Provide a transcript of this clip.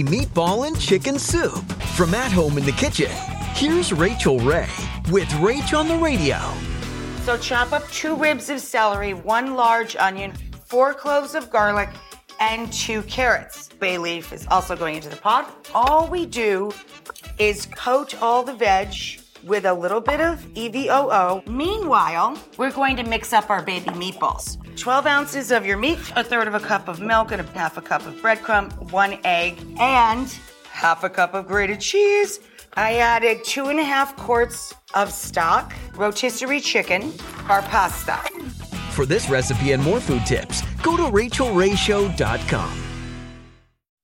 Meatball and chicken soup. From at home in the kitchen, here's Rachael Ray with Rach on the radio. So chop up two ribs of celery, one large onion, four cloves of garlic, and two carrots. Bay leaf is also going into the pot. All we do is coat all the veg with a little bit of EVOO. Meanwhile, we're going to mix up our baby meatballs. 12 ounces of your meat, a third of a cup of milk, and a half a cup of breadcrumb, one egg, and half a cup of grated cheese. I added two and a half quarts of stock, rotisserie chicken, our pasta. For this recipe and more food tips, go to rachaelrayshow.com.